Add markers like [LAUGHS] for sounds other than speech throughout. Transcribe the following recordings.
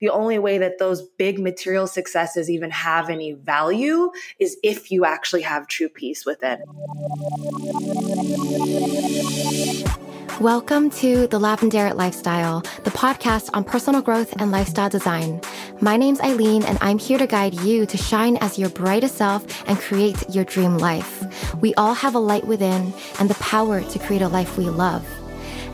the only way that those big material successes even have any value is if you actually have true peace within. Welcome to The Lavendaire Lifestyle, the podcast on personal growth and lifestyle design. My name's Eileen, and I'm here to guide you to shine as your brightest self and create your dream life. We all have a light within and the power to create a life we love.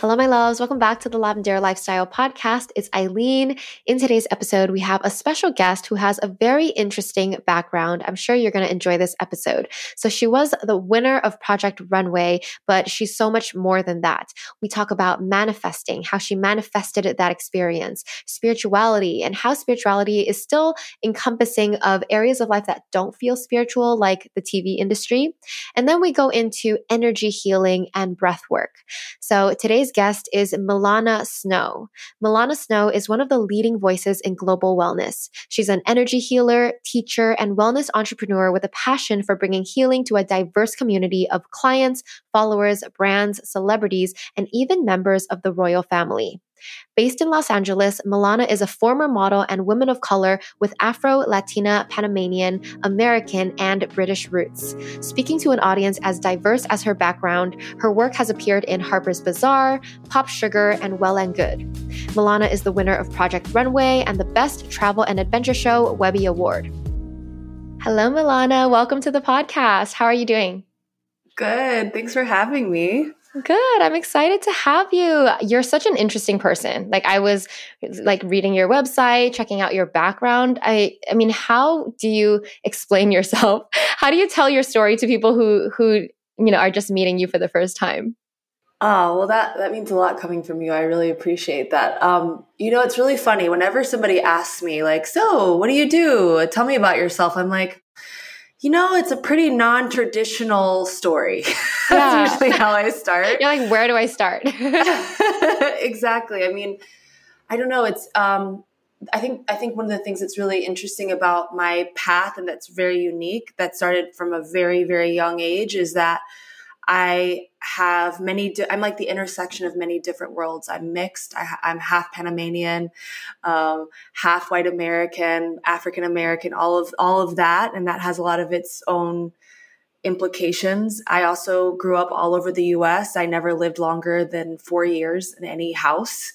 Hello, my loves. Welcome back to the Lavendaire Lifestyle Podcast. It's Eileen. In today's episode, we have a special guest who has a very interesting background. I'm sure you're going to enjoy this episode. So, she was the winner of Project Runway, but she's so much more than that. We talk about manifesting, how she manifested that experience, spirituality, and how spirituality is still encompassing of areas of life that don't feel spiritual, like the TV industry. And then we go into energy healing and breath work. So, today's guest is Millana Snow. Millana Snow is one of the leading voices in global wellness. She's an energy healer, teacher, and wellness entrepreneur with a passion for bringing healing to a diverse community of clients, followers, brands, celebrities, and even members of the royal family. Based in Los Angeles, Millana is a former model and woman of color with Afro, Latina, Panamanian, American, and British roots. Speaking to an audience as diverse as her background, her work has appeared in Harper's Bazaar, Pop Sugar, and Well and Good. Millana is the winner of Project Runway and the Best Travel and Adventure Show Webby Award. Hello, Millana. Welcome to the podcast. How are you doing? Good. Thanks for having me. Good. I'm excited to have you. You're such an interesting person. Like I was like reading your website, checking out your background. I I mean, how do you explain [LAUGHS] yourself? How do you tell your story to people who who, you know, are just meeting you for the first time? Oh, well that that means a lot coming from you. I really appreciate that. Um, you know, it's really funny whenever somebody asks me like, "So, what do you do? Tell me about yourself." I'm like, you know, it's a pretty non traditional story. [LAUGHS] That's usually how I start. You're like, where do I start? [LAUGHS] [LAUGHS] exactly. I mean, I don't know. It's, um, I think I think one of the things that's really interesting about my path and that's very unique that started from a very very young age is that I have many, di- I'm like the intersection of many different worlds. I'm mixed. I, am half Panamanian, um, half white American, African American, all of, all of that. And that has a lot of its own implications. I also grew up all over the US. I never lived longer than four years in any house.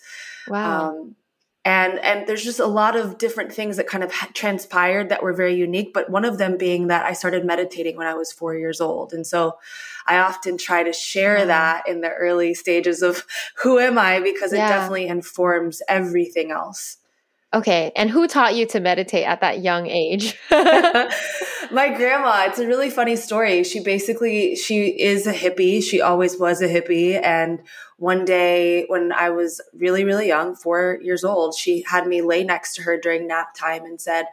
Wow. Um, and and there's just a lot of different things that kind of transpired that were very unique but one of them being that i started meditating when i was four years old and so i often try to share mm-hmm. that in the early stages of [LAUGHS] who am i because it yeah. definitely informs everything else Okay. And who taught you to meditate at that young age? [LAUGHS] [LAUGHS] My grandma, it's a really funny story. She basically she is a hippie. She always was a hippie and one day when I was really really young, 4 years old, she had me lay next to her during nap time and said,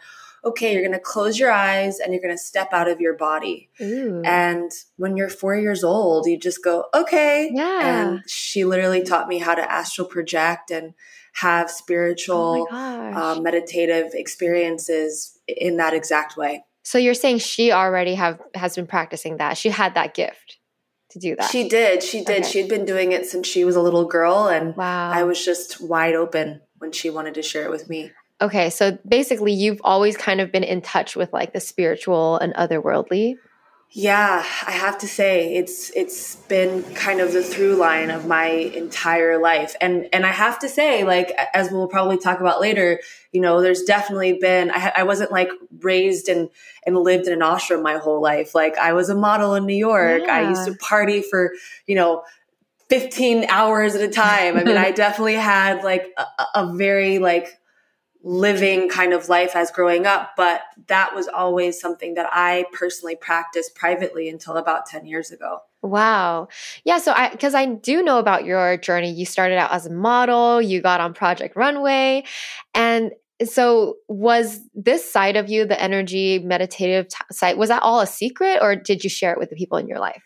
"Okay, you're going to close your eyes and you're going to step out of your body." Ooh. And when you're 4 years old, you just go, "Okay." Yeah. And she literally taught me how to astral project and have spiritual, oh uh, meditative experiences in that exact way. So you're saying she already have has been practicing that. She had that gift to do that. She did. She did. Okay. She'd been doing it since she was a little girl and wow. I was just wide open when she wanted to share it with me. Okay, so basically you've always kind of been in touch with like the spiritual and otherworldly. Yeah, I have to say it's it's been kind of the through line of my entire life. And and I have to say like as we'll probably talk about later, you know, there's definitely been I, I wasn't like raised and and lived in an ashram my whole life. Like I was a model in New York. Yeah. I used to party for, you know, 15 hours at a time. I mean, [LAUGHS] I definitely had like a, a very like living kind of life as growing up, but that was always something that I personally practiced privately until about 10 years ago. Wow. Yeah. So I, cause I do know about your journey. You started out as a model, you got on Project Runway. And so was this side of you, the energy meditative t- side, was that all a secret or did you share it with the people in your life?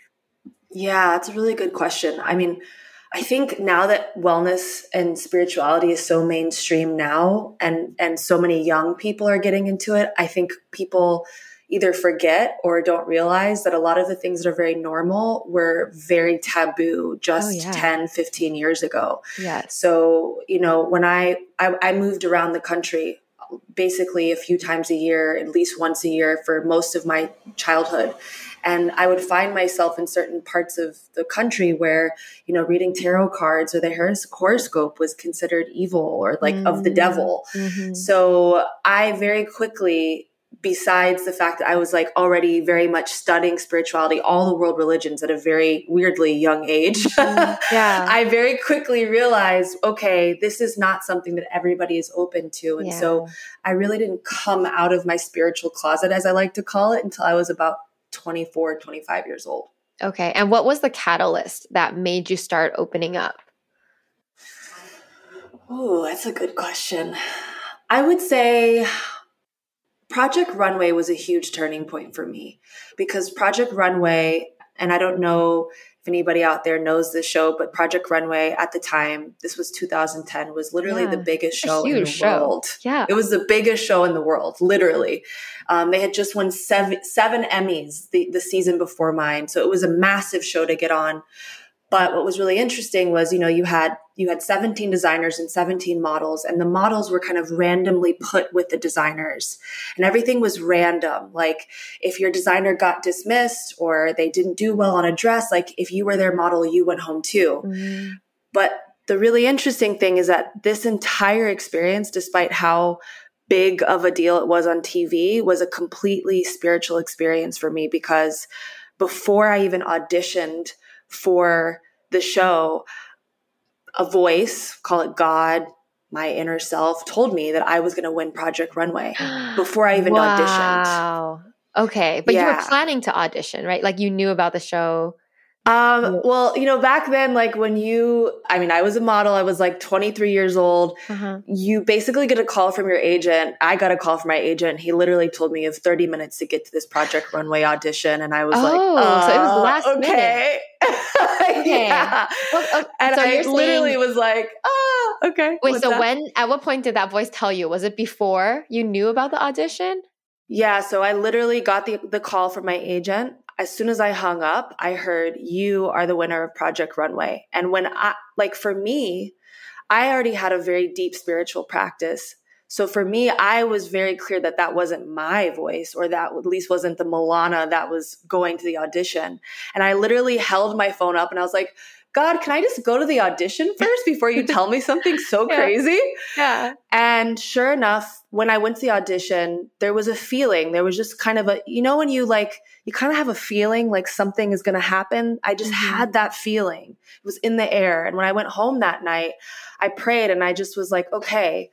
Yeah, that's a really good question. I mean, I think now that wellness and spirituality is so mainstream now and and so many young people are getting into it, I think people either forget or don't realize that a lot of the things that are very normal were very taboo just oh, yeah. 10 15 years ago. Yes. So you know when I, I i moved around the country basically a few times a year at least once a year for most of my childhood and i would find myself in certain parts of the country where you know reading tarot cards or the horoscope was considered evil or like mm-hmm. of the devil mm-hmm. so i very quickly besides the fact that I was like already very much studying spirituality, all the world religions at a very weirdly young age, mm, [LAUGHS] yeah. I very quickly realized, okay, this is not something that everybody is open to. And yeah. so I really didn't come out of my spiritual closet, as I like to call it, until I was about 24, 25 years old. Okay. And what was the catalyst that made you start opening up? Oh, that's a good question. I would say Project Runway was a huge turning point for me because Project Runway, and I don't know if anybody out there knows this show, but Project Runway at the time, this was 2010, was literally yeah, the biggest show in the show. world. Yeah. It was the biggest show in the world, literally. Um, they had just won seven, seven Emmys the, the season before mine. So it was a massive show to get on. But what was really interesting was, you know, you had you had 17 designers and 17 models and the models were kind of randomly put with the designers. And everything was random. Like if your designer got dismissed or they didn't do well on a dress like if you were their model you went home too. Mm-hmm. but the really interesting thing is that this entire experience despite how big of a deal it was on TV was a completely spiritual experience for me because before I even auditioned for the show, a voice, call it God, my inner self, told me that I was going to win Project Runway [GASPS] before I even wow. auditioned. Wow. Okay. But yeah. you were planning to audition, right? Like you knew about the show. Um, well, you know, back then, like when you, I mean, I was a model, I was like 23 years old. Uh-huh. You basically get a call from your agent. I got a call from my agent. He literally told me you have 30 minutes to get to this Project Runway audition. And I was oh, like, uh, so it was last okay. [LAUGHS] okay. yeah. Well, okay. And so I saying, literally was like, oh, okay. Wait, so that? when, at what point did that voice tell you? Was it before you knew about the audition? Yeah, so I literally got the the call from my agent as soon as I hung up, I heard you are the winner of Project Runway. And when I, like for me, I already had a very deep spiritual practice. So for me, I was very clear that that wasn't my voice or that at least wasn't the Millana that was going to the audition. And I literally held my phone up and I was like, God, can I just go to the audition first before you tell me something so [LAUGHS] yeah. crazy? Yeah. And sure enough, when I went to the audition, there was a feeling. There was just kind of a, you know, when you like, you kind of have a feeling like something is going to happen. I just mm-hmm. had that feeling. It was in the air. And when I went home that night, I prayed and I just was like, okay,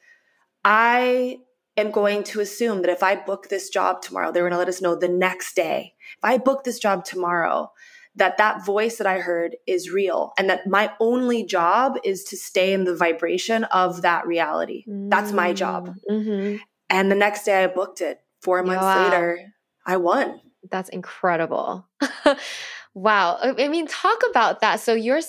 I am going to assume that if I book this job tomorrow, they're going to let us know the next day. If I book this job tomorrow, that that voice that I heard is real and that my only job is to stay in the vibration of that reality. Mm-hmm. That's my job. Mm-hmm. And the next day I booked it. Four months wow. later, I won. That's incredible. [LAUGHS] wow. I mean, talk about that. So you're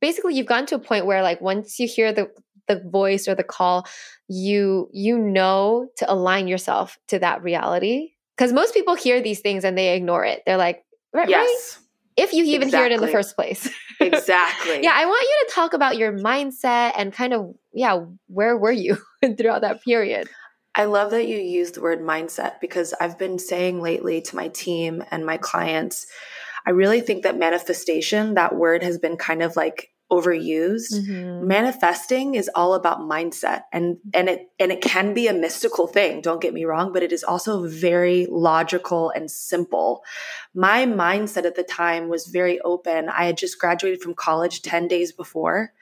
basically you've gotten to a point where like once you hear the the voice or the call, you you know to align yourself to that reality. Because most people hear these things and they ignore it. They're like, right, yes. right? If you even exactly. hear it in the first place. [LAUGHS] exactly. Yeah, I want you to talk about your mindset and kind of, yeah, where were you [LAUGHS] throughout that period? I love that you use the word mindset because I've been saying lately to my team and my clients, I really think that manifestation, that word has been kind of like overused. Mm-hmm. Manifesting is all about mindset and and it and it can be a mystical thing, don't get me wrong, but it is also very logical and simple. My mindset at the time was very open. I had just graduated from college 10 days before.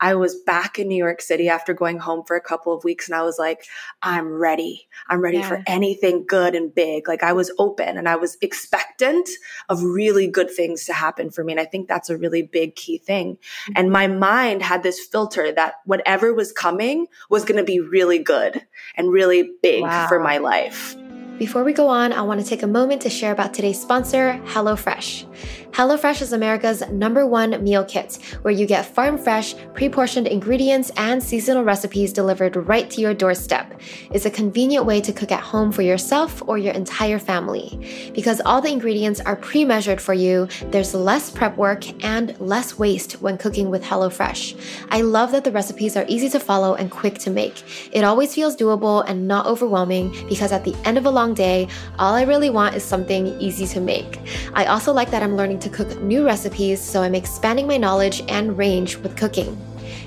I was back in New York City after going home for a couple of weeks and I was like, I'm ready. I'm ready yeah. for anything good and big. Like I was open and I was expectant of really good things to happen for me and I think that's a really big key thing. Mm-hmm. And my mind had this filter that whatever was coming was going to be really good and really big wow. for my life. Before we go on, I want to take a moment to share about today's sponsor, HelloFresh. HelloFresh is America's number one meal kit, where you get farm fresh, pre portioned ingredients and seasonal recipes delivered right to your doorstep. It's a convenient way to cook at home for yourself or your entire family. Because all the ingredients are pre measured for you, there's less prep work and less waste when cooking with HelloFresh. I love that the recipes are easy to follow and quick to make. It always feels doable and not overwhelming because at the end of a long day, all I really want is something easy to make. I also like that I'm learning to cook new recipes, so I'm expanding my knowledge and range with cooking.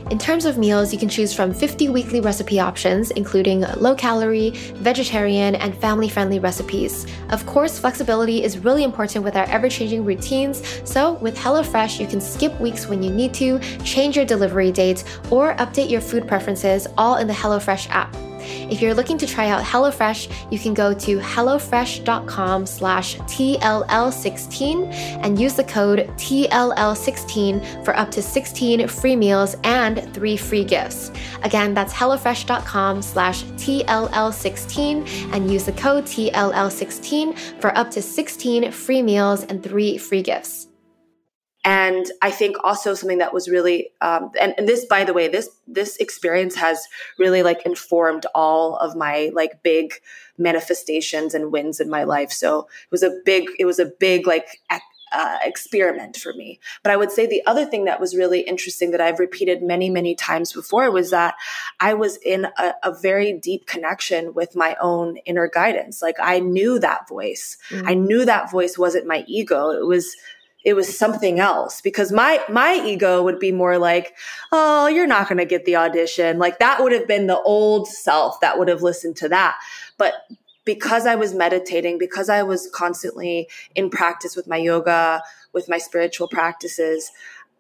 In terms of meals, you can choose from 50 weekly recipe options, including low calorie, vegetarian, and family friendly recipes. Of course, flexibility is really important with our ever changing routines, so with HelloFresh, you can skip weeks when you need to, change your delivery dates, or update your food preferences all in the HelloFresh app. If you're looking to try out HelloFresh, you can go to hellofresh.com slash TLL16 and use the code TLL16 for up to 16 free meals and three free gifts. Again, that's hellofresh.com slash TLL16 and use the code TLL16 for up to 16 free meals and three free gifts. And I think also something that was really, um, and, and this, by the way, this this experience has really like informed all of my like big manifestations and wins in my life. So it was a big, it was a big like uh, experiment for me. But I would say the other thing that was really interesting that I've repeated many, many times before was that I was in a, a very deep connection with my own inner guidance. Like I knew that voice. Mm-hmm. I knew that voice wasn't my ego. It was it was something else because my my ego would be more like oh you're not going to get the audition. Like that would have been the old self that would have listened to that. But because i was meditating because i was constantly in practice with my yoga with my spiritual practices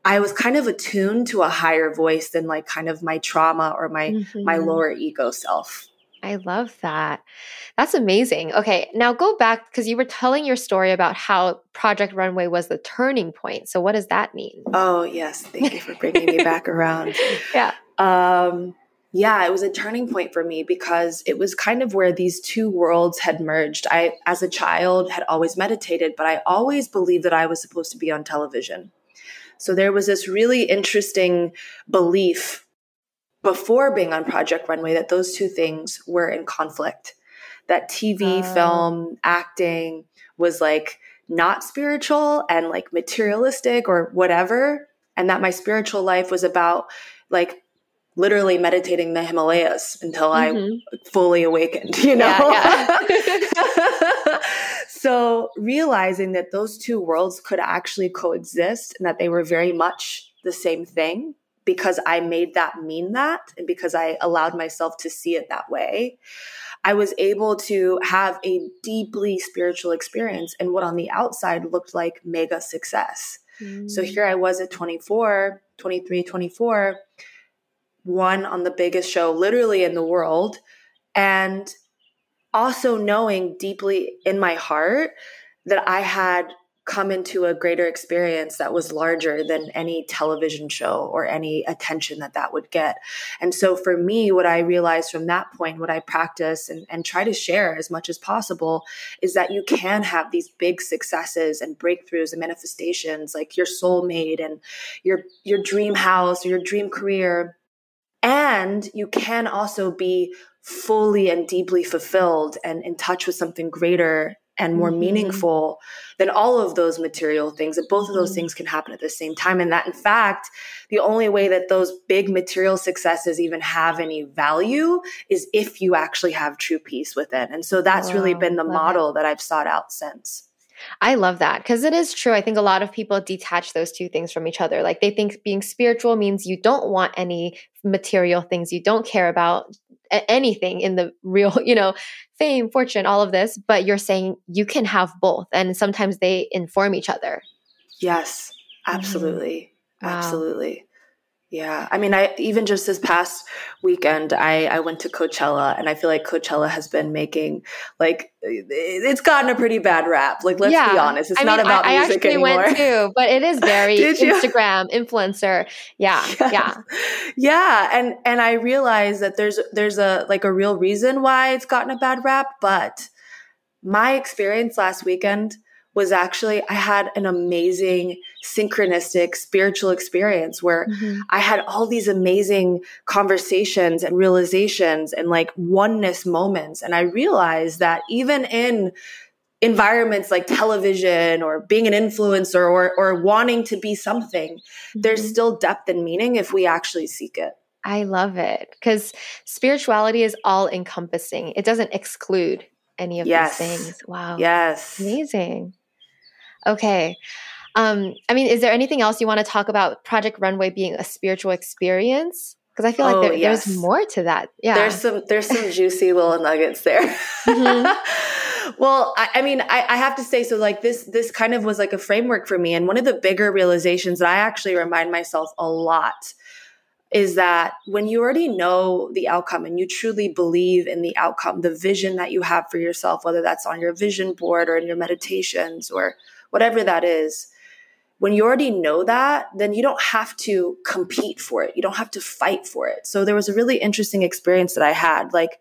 i was kind of attuned to a higher voice than like kind of my trauma or my mm-hmm. my lower ego self I love that. That's amazing. Okay, now go back because you were telling your story about how Project Runway was the turning point. So, what does that mean? Oh, yes. Thank you for bringing me back around. [LAUGHS] Yeah. Um, yeah, it was a turning point for me because it was kind of where these two worlds had merged. I, as a child, had always meditated, but I always believed that I was supposed to be on television. So, there was this really interesting belief before being on Project Runway that those two things were in conflict. That TV, uh. film, acting was like not spiritual and like materialistic or whatever. And that my spiritual life was about like literally meditating the Himalayas until mm-hmm. I fully awakened, you know? Yeah, yeah. [LAUGHS] so realizing that those two worlds could actually coexist and that they were very much the same thing because I made that mean that and because I allowed myself to see it that way, I was able to have a deeply spiritual experience and what on the outside looked like mega success. Mm. So here I was at 24, 23, 24, one on the biggest show literally in the world. And also knowing deeply in my heart that I had come into a greater experience that was larger than any television show or any attention that that would get. And so for me, what I realized from that point, what I practice and, and try to share as much as possible is that you can have these big successes and breakthroughs and manifestations like your soulmate and your, your dream house or your dream career. And you can also be fully and deeply fulfilled and in touch with something greater and more mm-hmm. meaningful than all of those material things that both of those things can happen at the same time and that in fact the only way that those big material successes even have any value is if you actually have true peace within and so that's wow, really been the model it. that i've sought out since I love that because it is true. I think a lot of people detach those two things from each other. Like they think being spiritual means you don't want any material things, you don't care about anything in the [LAUGHS] real, you know, fame, fortune, all of this, but you're saying you can have both. And sometimes they inform each other. Yes, absolutely. Mm-hmm. Wow. Yeah. I mean, I even just this past weekend, I, I went to Coachella and I feel like Coachella has been making like it's gotten a pretty bad rap. Like, let's yeah. be honest. It's I not mean, about I, music I actually anymore. went too, but it is [LAUGHS] very Instagram influencer. Yeah. [LAUGHS] Yeah. Yeah. yeah. And and I realize that there's there's a like a real reason why it's gotten a bad rap, but my experience last weekend was actually I had an amazing synchronistic spiritual experience where mm-hmm. I had all these amazing conversations and realizations and like oneness moments and I realized that even in environments like television or being an influencer or or wanting to be something mm-hmm. there's still depth and meaning if we actually seek it I love it because spirituality is all encompassing. It doesn't exclude any of yes. these things. Wow. Yes. Amazing. Okay. Um, I mean, is there anything else you want to talk about Project Runway being a spiritual experience? Because I feel like oh, there, yes. there's more to that. Yeah. There's some there's some juicy little nuggets there. Mm-hmm. [LAUGHS] well, I, I mean, I, I have to say, so like this this kind of was like a framework for me. And one of the bigger realizations that I actually remind myself a lot is that when you already know the outcome and you truly believe in the outcome, the vision that you have for yourself, whether that's on your vision board or in your meditations or whatever that is, when you already know that, then you don't have to compete for it. You don't have to fight for it. So there was a really interesting experience that I had. Like,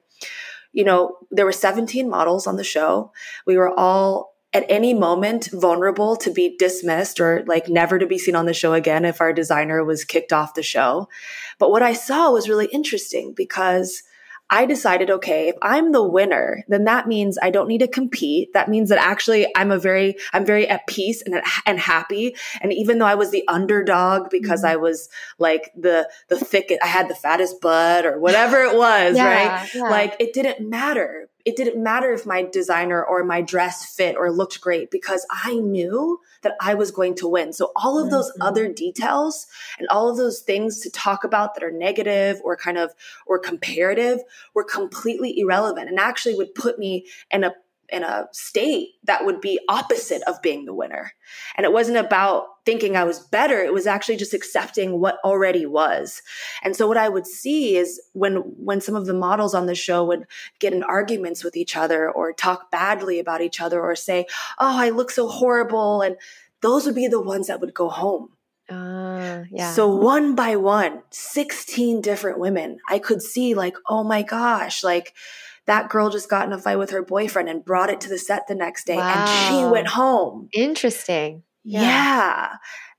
you know, there were 17 models on the show. We were all at any moment vulnerable to be dismissed or like never to be seen on the show again if our designer was kicked off the show. But what I saw was really interesting because I decided, okay, if I'm the winner, then that means I don't need to compete. That means that actually I'm a very, I'm very at peace and, and happy. And even though I was the underdog because mm-hmm. I was like the, the thick, I had the fattest butt or whatever it was, yeah, right? Yeah. Like it didn't matter it didn't matter if my designer or my dress fit or looked great because I knew that I was going to win. So all of those mm-hmm. other details and all of those things to talk about that are negative or kind of or comparative were completely irrelevant and actually would put me in a in a state that would be opposite of being the winner. And it wasn't about thinking I was better. It was actually just accepting what already was. And so what I would see is when, when some of the models on the show would get in arguments with each other or talk badly about each other or say, Oh, I look so horrible. And those would be the ones that would go home. Uh, yeah. So one by one, 16 different women, I could see like, oh my gosh, like that girl just got in a fight with her boyfriend and brought it to the set the next day wow. and she went home. Interesting. Yeah. yeah.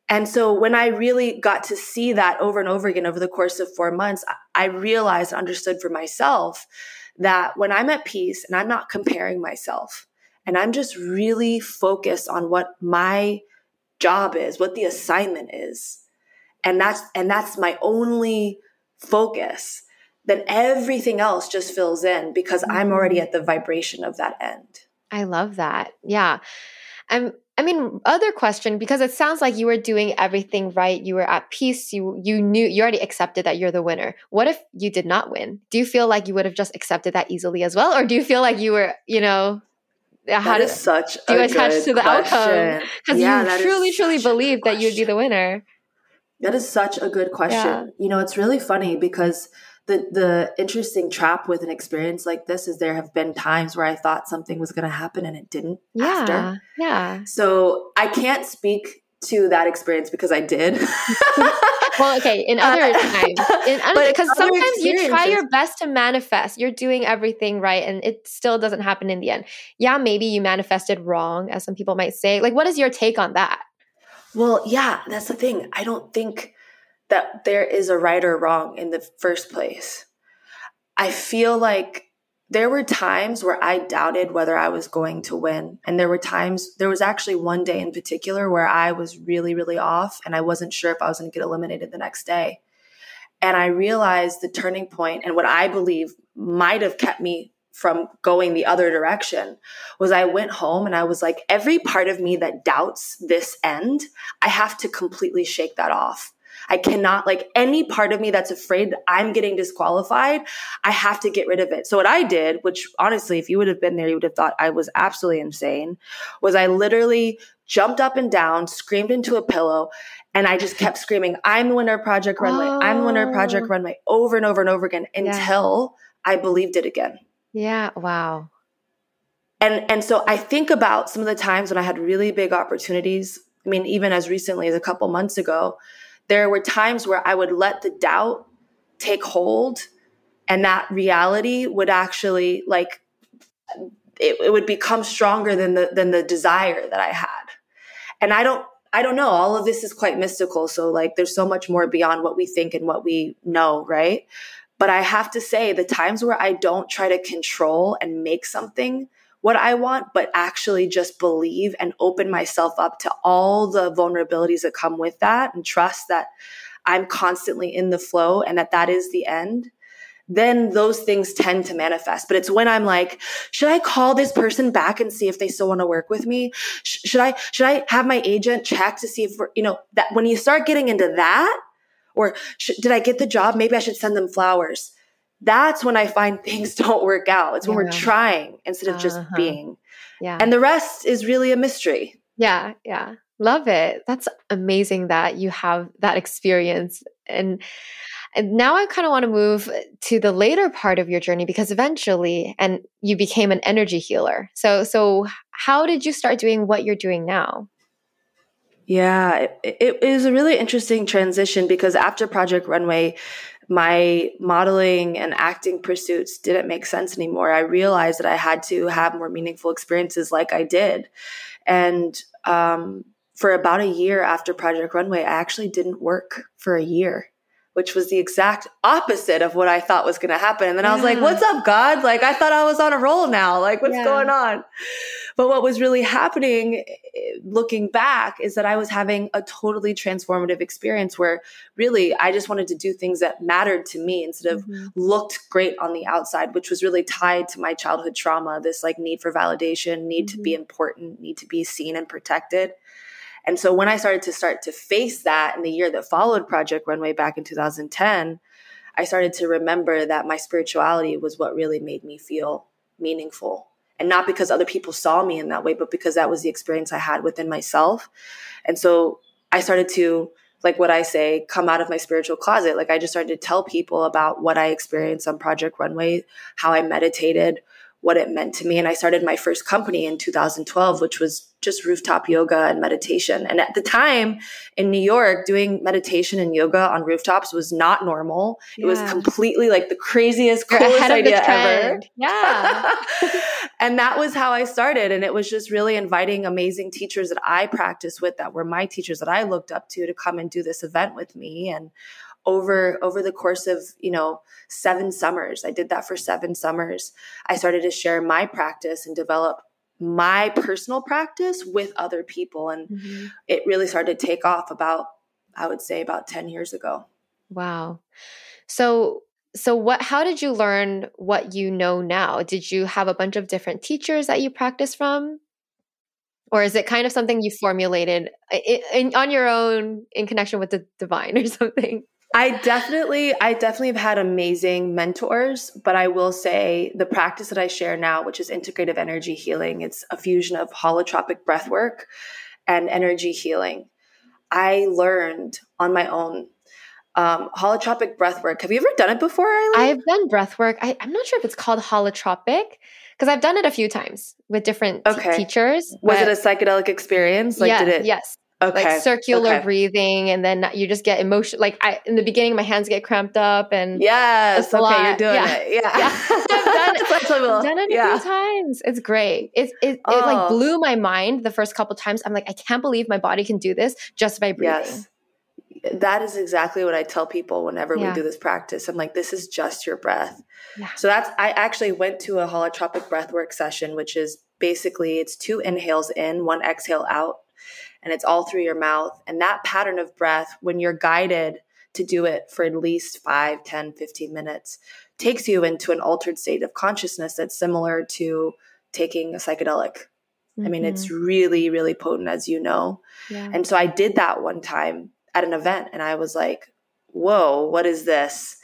And so when I really got to see that over and over again over the course of four months, I realized, understood for myself that when I'm at peace and I'm not comparing myself and I'm just really focused on what my job is, what the assignment is, and that's, and that's my only focus then everything else just fills in because mm-hmm. I'm already at the vibration of that end. I love that. Yeah. I'm I mean, other question because it sounds like you were doing everything right. You were at peace. You you knew you already accepted that you're the winner. What if you did not win? Do you feel like you would have just accepted that easily as well, or do you feel like you were, you know, how that is such do you attach to the question. outcome because yeah, you truly truly believe that you'd be the winner? That is such a good question. Yeah. You know, it's really funny because the the interesting trap with an experience like this is there have been times where I thought something was going to happen and it didn't. Yeah, after. yeah. So I can't speak to that experience because I did. [LAUGHS] well, okay, in other uh, times, [LAUGHS] because sometimes you try your best to manifest, you're doing everything right, and it still doesn't happen in the end. Yeah, maybe you manifested wrong, as some people might say. Like, what is your take on that? Well, yeah, that's the thing. I don't think that there is a right or wrong in the first place. I feel like there were times where I doubted whether I was going to win. And there were times, there was actually one day in particular where I was really, really off and I wasn't sure if I was going to get eliminated the next day. And I realized the turning point and what I believe might have kept me from going the other direction was I went home and I was like, every part of me that doubts this end, I have to completely shake that off. I cannot like any part of me that's afraid that I'm getting disqualified. I have to get rid of it. So what I did, which honestly, if you would have been there, you would have thought I was absolutely insane, was I literally jumped up and down, screamed into a pillow, and I just kept screaming, I'm the winner of Project Runway. Oh. I'm the winner of Project oh. Runway over and over and over again until yeah. I believed it again. Yeah. Wow. And and so I think about some of the times when I had really big opportunities. I mean, even as recently as a couple months ago, there were times where I would let the doubt take hold and that reality would actually like it, it would become stronger than the than the desire that I had. And I don't I don't know. All of this is quite mystical. So like there's so much more beyond what we think and what we know, right? But I have to say the times where I don't try to control and make something what I want, but actually just believe and open myself up to all the vulnerabilities that come with that and trust that I'm constantly in the flow and that that is the end then those things tend to manifest. But it's when I'm like, should I call this person back and see if they still want to work with me? Sh- should I, should I have my agent check to see if you know, that when you start getting into that, or sh- did I get the job? Maybe I should send them flowers. That's when I find [LAUGHS] things don't work out. It's when yeah. we're trying instead of just uh-huh. being. Yeah. And the rest is really a mystery. Yeah. Yeah. Love it. That's amazing that you have that experience. And and now I kind of want to move to the later part of your journey because eventually and you became an energy healer. So so how did you start doing what you're doing now? Yeah, it, it is a really interesting transition because after Project Runway, my modeling and acting pursuits didn't make sense anymore. I realized that I had to have more meaningful experiences like I did. And um, for about a year after Project Runway, I actually didn't work for a year which was the exact opposite of what I thought was going to happen. And then yeah. I was like, what's up, God? Like, I thought I was on a roll now. Like, what's yeah. going on? But what was really happening looking back is that I was having a totally transformative experience where really I just wanted to do things that mattered to me instead of mm-hmm. looked great on the outside, which was really tied to my childhood trauma, this like need for validation, need mm-hmm. to be mm-hmm. important, need to be seen and protected. And so when I started to start to face that in the year that followed Project Runway back in 2010, I started to remember that my spirituality was what really made me feel meaningful. And not because other people saw me in that way, but because that was the experience I had within myself. And so I started to, like what I say, come out of my spiritual closet. Like I just started to tell people about what I experienced on Project Runway, how I meditated, what it meant to me. And I started my first company in 2012, which was just rooftop yoga and meditation. And at the time in New York, doing meditation and yoga on rooftops was not normal. Yeah. It was completely like the craziest, You're coolest idea ever. [LAUGHS] Yeah. and that was how I started. And it was just really inviting amazing teachers that I practiced with that were my teachers that I looked up to to come and do this event with me. And over over the course of you know seven summers i did that for seven summers i started to share my practice and develop my personal practice with other people and mm-hmm. it really started to take off about i would say about 10 years ago. Wow. So so what how did you learn what you know now? Did you have a bunch of different teachers that you practice from? Or is it kind of something you formulated in, in, on your own in connection with the divine or [LAUGHS] something I definitely, I definitely have had amazing mentors, but I will say the practice that I share now, which is integrative energy healing, it's a fusion of holotropic breath work and energy healing. I learned on my own um, holotropic breath work. Have you ever done it before? I've done breath work. I, am not sure if it's called holotropic because I've done it a few times with different okay. t- teachers. Was it a psychedelic experience? Like, yeah, did it? Yes. Okay. Like circular okay. breathing, and then you just get emotion. Like I, in the beginning, my hands get cramped up, and yes, okay, lot. you're doing yeah. it. Yeah, [LAUGHS] yeah. I've done [LAUGHS] it. I've done it yeah. a few times. It's great. It it, oh. it like blew my mind the first couple times. I'm like, I can't believe my body can do this just by breathing. Yes. That is exactly what I tell people whenever yeah. we do this practice. I'm like, this is just your breath. Yeah. So that's I actually went to a holotropic breathwork session, which is basically it's two inhales in, one exhale out and it's all through your mouth. And that pattern of breath, when you're guided to do it for at least 5, 10, 15 minutes, takes you into an altered state of consciousness that's similar to taking a psychedelic. Mm-hmm. I mean, it's mm-hmm. really, really potent, as you know. Yeah. And so I did that one time at an event, and I was like, whoa, what is this?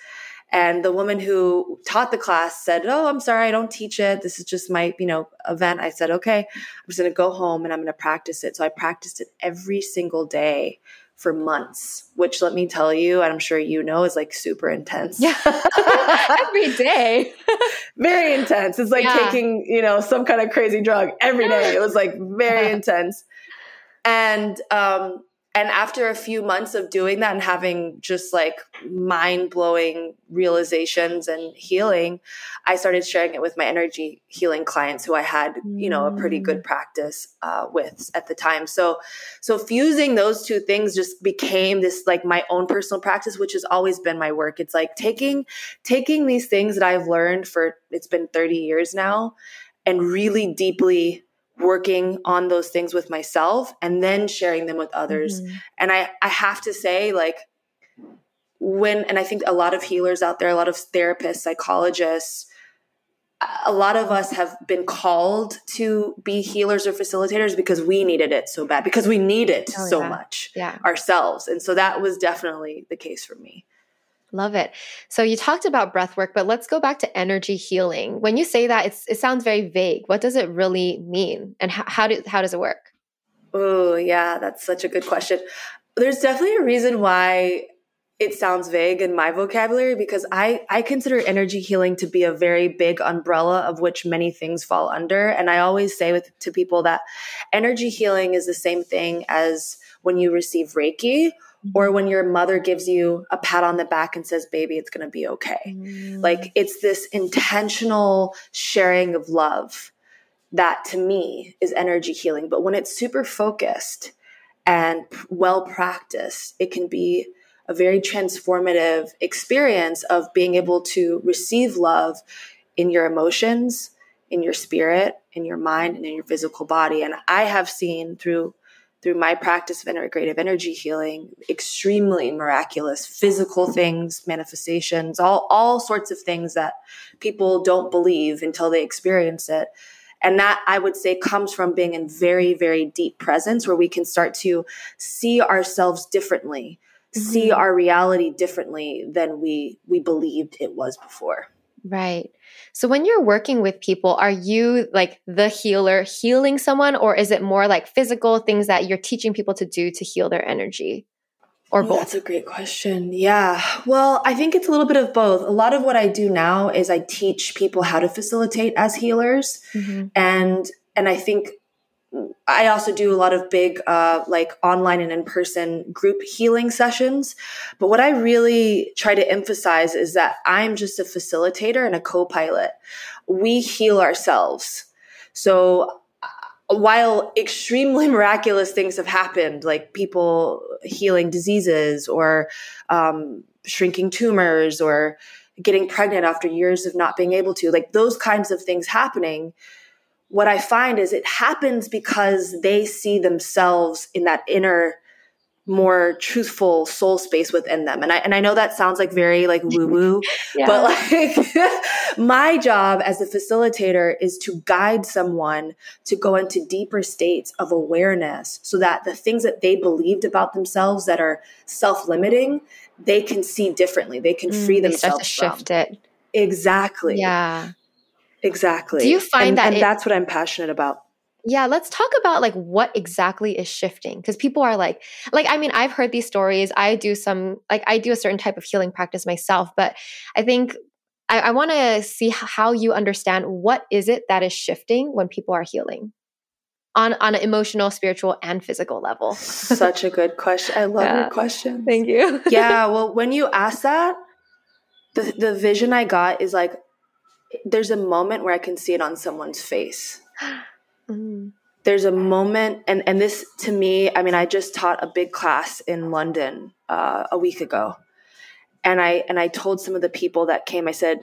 And the woman who taught the class said, "Oh, I'm sorry, I don't teach it. This is just my, you know, event." I said, "Okay, I'm just going to go home and I'm going to practice it." So I practiced it every single day for months, which let me tell you, and I'm sure you know, is like super intense. Yeah. [LAUGHS] every day. [LAUGHS] very intense. It's like yeah. taking, you know, some kind of crazy drug every day. It was like very [LAUGHS] intense. And um and after a few months of doing that and having just like mind blowing realizations and healing, I started sharing it with my energy healing clients who I had, you know, a pretty good mm. practice uh, with at the time. So, so fusing those two things just became this like my own personal practice, which has always been my work. It's like taking taking these things that I've learned for it's been 30 years now and really deeply working on those things with myself and then sharing them with others. Mm-hmm. And I, I have to say, like, when, and I think a lot of healers out there, a lot of therapists, psychologists, a lot of us have been called to be healers or facilitators because we needed it so bad, because we need it oh, so yeah. much yeah. ourselves. And so that was definitely the case for me. Love it. So you talked about breath work, but let's go back to energy healing. When you say that, it sounds very vague. What does it really mean, and how, how, do, how does it work? Oh, yeah, that's such a good question. There's definitely a reason why it sounds vague in my vocabulary because I, I consider energy healing to be a very big umbrella of which many things fall under. And I always say with, to people that energy healing is the same thing as when you receive Reiki or when your mother gives you a pat on the back and says, baby, it's going to be okay. Mm. Like it's this intentional sharing of love that to me is energy healing. But when it's super focused and well practiced, it can be a very transformative experience of being able to receive love in your emotions, in your spirit, in your mind, and in your physical body. And I have seen through through my practice of integrative energy healing, extremely miraculous physical things, manifestations, all, all sorts of things that people don't believe until they experience it. And that I would say comes from being in very, very deep presence where we can start to see ourselves differently, mm-hmm. see our reality differently than we we believed it was before. Right. So when you're working with people, are you like the healer healing someone, or is it more like physical things that you're teaching people to do to heal their energy? Or both? That's a great question. Yeah. Well, I think it's a little bit of both. A lot of what I do now is I teach people how to facilitate as healers. Mm-hmm. And and I think I also do a lot of big, uh, like online and in person group healing sessions. But what I really try to emphasize is that I'm just a facilitator and a co pilot. We heal ourselves. So uh, while extremely [LAUGHS] miraculous things have happened, like people healing diseases or um, shrinking tumors or getting pregnant after years of not being able to, like those kinds of things happening what I find is it happens because they see themselves in that inner more truthful soul space within them. And I and I know that sounds like very like woo [LAUGHS] woo, yeah. but like [LAUGHS] my job as a facilitator is to guide someone to go into deeper states of awareness so that the things that they believed about themselves that are self-limiting, they can see differently. They can free mm, themselves shift from. it. Exactly. Yeah. Exactly. Do you find and, that and it, that's what I'm passionate about? Yeah, let's talk about like what exactly is shifting because people are like like I mean I've heard these stories. I do some like I do a certain type of healing practice myself, but I think I, I want to see how you understand what is it that is shifting when people are healing on on an emotional, spiritual, and physical level. Such a good question. I love yeah. your question. Thank you. yeah. Well, when you ask that, the the vision I got is like there's a moment where I can see it on someone's face. [GASPS] Mm. There's a moment, and and this to me, I mean, I just taught a big class in London uh, a week ago, and I and I told some of the people that came, I said,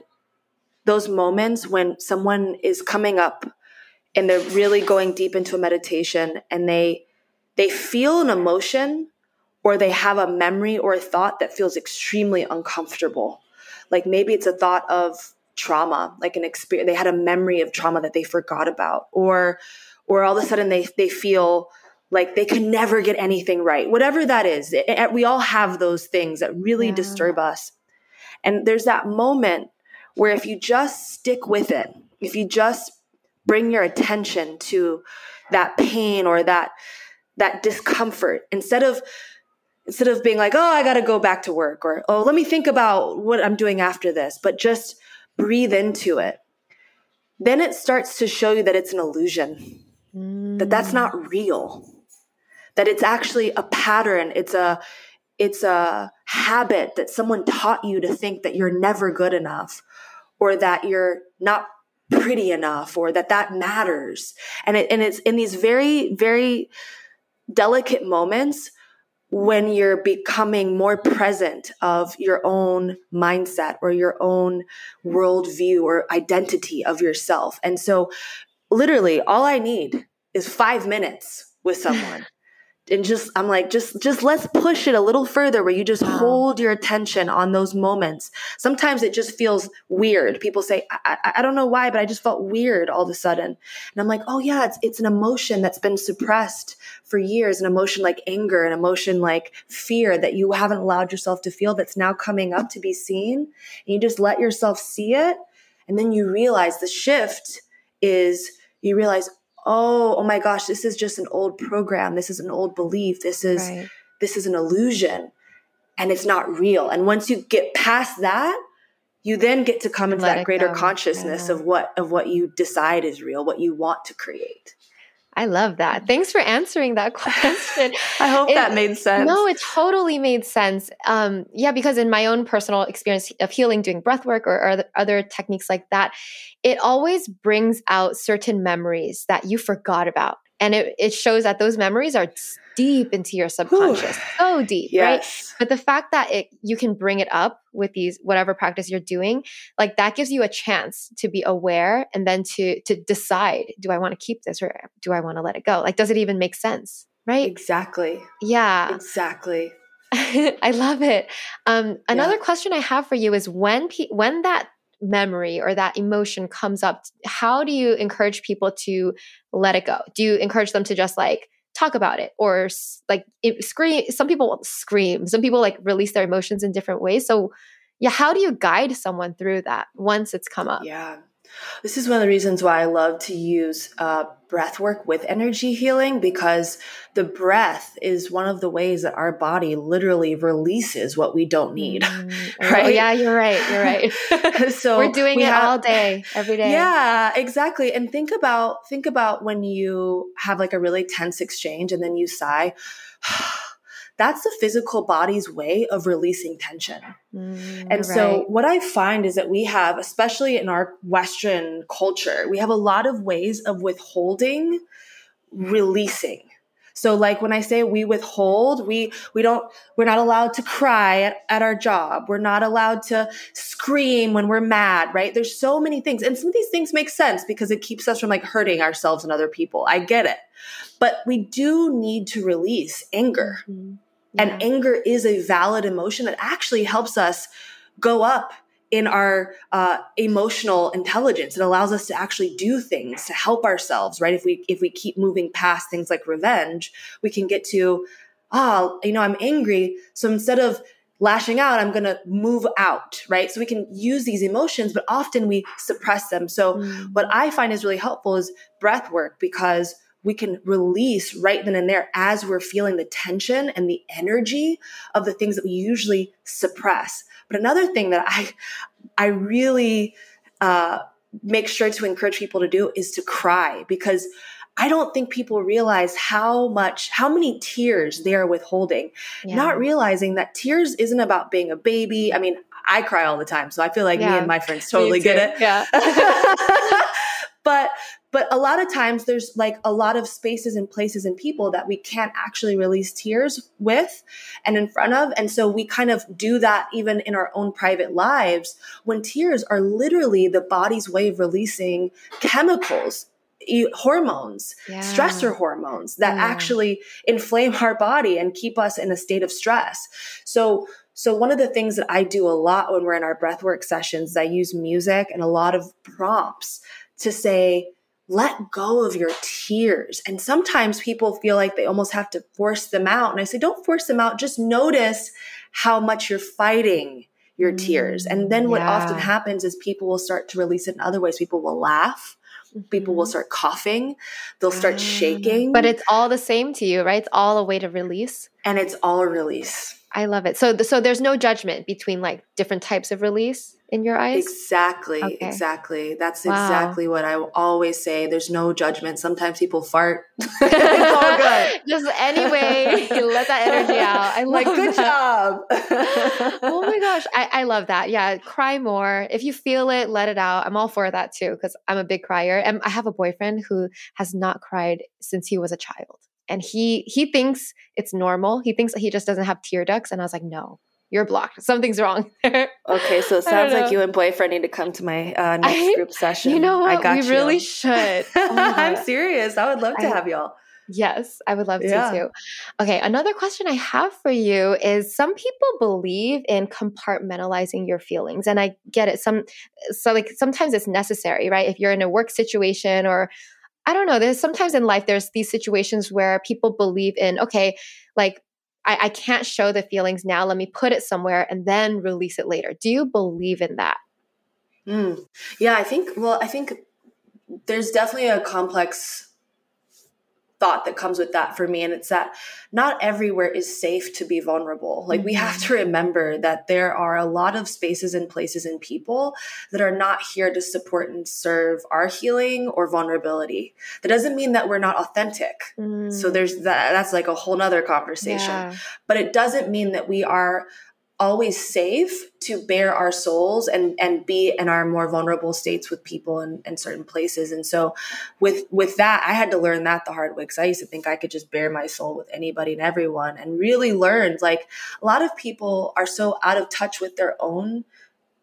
those moments when someone is coming up and they're really going deep into a meditation, and they they feel an emotion or they have a memory or a thought that feels extremely uncomfortable. Like maybe it's a thought of trauma, like an experience, they had a memory of trauma that they forgot about, or, or all of a sudden they, they feel like they can never get anything right, whatever that is. It, it, we all have those things that really yeah. disturb us. And there's that moment where if you just stick with it, if you just bring your attention to that pain or that, that discomfort, instead of, instead of being like, oh, I got to go back to work or, oh, let me think about what I'm doing after this, but just breathe into it, then it starts to show you that it's an illusion, mm. that that's not real. that it's actually a pattern it's a it's a habit that someone taught you to think that you're never good enough or that you're not pretty enough or that that matters and it, and it's in these very very delicate moments when you're becoming more present of your own mindset or your own worldview or identity of yourself. And so, literally, all I need is five minutes with someone [LAUGHS] and just i'm like just just let's push it a little further where you just wow. hold your attention on those moments. Sometimes it just feels weird. People say I, I, I, don't know why but i just felt weird all of a sudden. And i'm like oh yeah it's, it's an emotion that's been suppressed for years an emotion like anger an emotion like fear that you haven't allowed yourself to feel that's now coming up to be seen. And you just let yourself see it. And then you realize the shift is you realize oh, oh my gosh, this is just an old program. This is an old belief. This is right. this is an illusion and it's not real. And once you get past that, you then get to come into Let that greater go. consciousness yeah. of what of what you decide is real, what you want to create. I love that. Thanks for answering that [LAUGHS] question. [LAUGHS] I hope it, that made sense. No, it totally made sense. Um, yeah, because in my own personal experience of healing, doing breath work or, or other techniques like that, it always brings out certain memories that you forgot about. And it, it shows that those memories are deep into your subconscious, Whew. so deep, yes. right? But the fact that it you can bring it up with these whatever practice you're doing, like that gives you a chance to be aware and then to to decide, do I want to keep this or do I want to let it go? Like, does it even make sense? Right? Exactly. Yeah. Exactly. [LAUGHS] I love it. Um, another yeah. question I have for you is when pe- when that memory or that emotion comes up, how do you encourage people to let it go? Do you encourage them to just like talk about it or like it, scream some people scream some people like release their emotions in different ways. So yeah how do you guide someone through that once it's come up? Yeah this is one of the reasons why I love to use uh, breath work with energy healing because the breath is one of the ways that our body literally releases what we don't need. Mm, [LAUGHS] right? Oh, yeah, you're right. You're right. [LAUGHS] so we're doing we it have, all day, every day. Yeah, exactly. And think about think about when you have like a really tense exchange and then you sigh [SIGHS] that's the physical body's way of releasing tension. Mm, and so, right. what I find is that we have, especially in our Western culture, we have a lot of ways of withholding releasing. So like when I say we withhold, we we don't we're not allowed to cry at, at our job. We're not allowed to scream when we're mad, right? There's so many things. And some of these things make sense because it keeps us from like hurting ourselves and other people. I get it. But we do need to release anger. Mm-hmm. Yeah. And anger is a valid emotion that actually helps us go up in our uh, emotional intelligence. It allows us to actually do things to help ourselves, right? If we if we keep moving past things like revenge, we can get to, oh, you know, I'm angry, so instead of lashing out, I'm going to move out, right? So we can use these emotions, but often we suppress them. So mm. what I find is really helpful is breath work because we can release right then and there as we're feeling the tension and the energy of the things that we usually suppress. But another thing that I, I really uh, make sure to encourage people to do is to cry because I don't think people realize how much, how many tears they are withholding, yeah. not realizing that tears isn't about being a baby. I mean, I cry all the time, so I feel like yeah. me and my friends totally get it. Yeah. [LAUGHS] [LAUGHS] but but a lot of times there's like a lot of spaces and places and people that we can't actually release tears with and in front of. And so we kind of do that even in our own private lives when tears are literally the body's way of releasing chemicals hormones, yeah. stressor hormones that yeah. actually inflame our body and keep us in a state of stress. So, so one of the things that I do a lot when we're in our breathwork sessions, is I use music and a lot of prompts to say, let go of your tears. And sometimes people feel like they almost have to force them out. And I say, don't force them out. Just notice how much you're fighting your tears. And then what yeah. often happens is people will start to release it in other ways. People will laugh. People will mm-hmm. start coughing. They'll start shaking. But it's all the same to you, right? It's all a way to release. And it's all a release. I love it. So, so there's no judgment between like different types of release in your eyes? Exactly, okay. exactly. That's wow. exactly what I always say. There's no judgment. Sometimes people fart. [LAUGHS] [LAUGHS] it's all good. Just anyway, [LAUGHS] let that energy out. I like good that. job. oh my gosh, I, I love that. Yeah, cry more. If you feel it, let it out. I'm all for that too because I'm a big crier, and I have a boyfriend who has not cried since he was a child and he he thinks it's normal. He thinks he just doesn't have tear ducts, and I was like, no, you're blocked. Something's wrong. [LAUGHS] okay, so it sounds like you and boyfriend need to come to my uh, next I, group session. You know what? I got we you. really should. [LAUGHS] Oh I'm serious. I would love to I, have y'all. Yes, I would love yeah. to too. Okay, another question I have for you is some people believe in compartmentalizing your feelings and I get it some so like sometimes it's necessary, right? If you're in a work situation or I don't know. There's sometimes in life, there's these situations where people believe in, okay, like I, I can't show the feelings now. Let me put it somewhere and then release it later. Do you believe in that? Mm. Yeah, I think, well, I think there's definitely a complex thought that comes with that for me and it's that not everywhere is safe to be vulnerable like we have mm-hmm. to remember that there are a lot of spaces and places and people that are not here to support and serve our healing or vulnerability that doesn't mean that we're not authentic mm. so there's that that's like a whole nother conversation yeah. but it doesn't mean that we are always safe to bare our souls and and be in our more vulnerable states with people in, in certain places and so with with that i had to learn that the hard way because i used to think i could just bare my soul with anybody and everyone and really learned like a lot of people are so out of touch with their own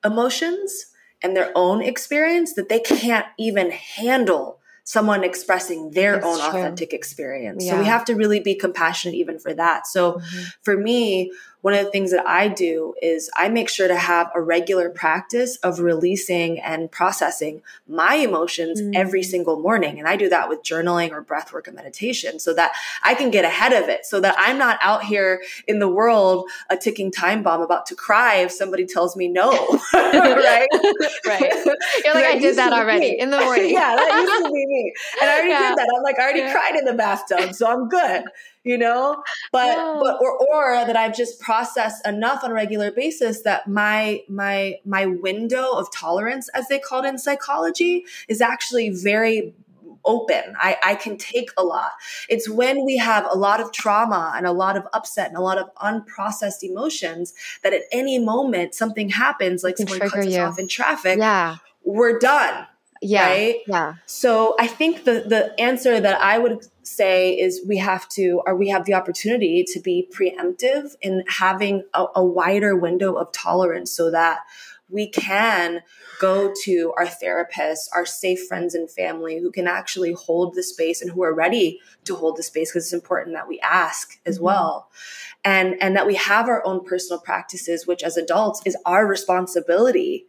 emotions and their own experience that they can't even handle someone expressing their That's own true. authentic experience. Yeah. So we have to really be compassionate even for that. So mm-hmm. for me, one of the things that I do is I make sure to have a regular practice of releasing and processing my emotions mm. every single morning. And I do that with journaling or breath work and meditation so that I can get ahead of it so that I'm not out here in the world a ticking time bomb about to cry if somebody tells me no. [LAUGHS] right? [LAUGHS] right. You're like, I did that already in the morning. [LAUGHS] yeah, that used to be me. And I already yeah. did that. I'm like, I already yeah. cried in the bathtub, so I'm good you know but no. but or or that i've just processed enough on a regular basis that my my my window of tolerance as they call it in psychology is actually very open. I, I can take a lot. It's when we have a lot of trauma and a lot of upset and a lot of unprocessed emotions that at any moment something happens, like someone cuts you. us off in traffic. Yeah. We're done. Yeah. Right. Yeah. So I think the the answer that I would say is we have to or we have the opportunity to be preemptive in having a, a wider window of tolerance so that we can go to our therapists, our safe friends and family who can actually hold the space and who are ready to hold the space because it's important that we ask as mm-hmm. well. And and that we have our own personal practices which as adults is our responsibility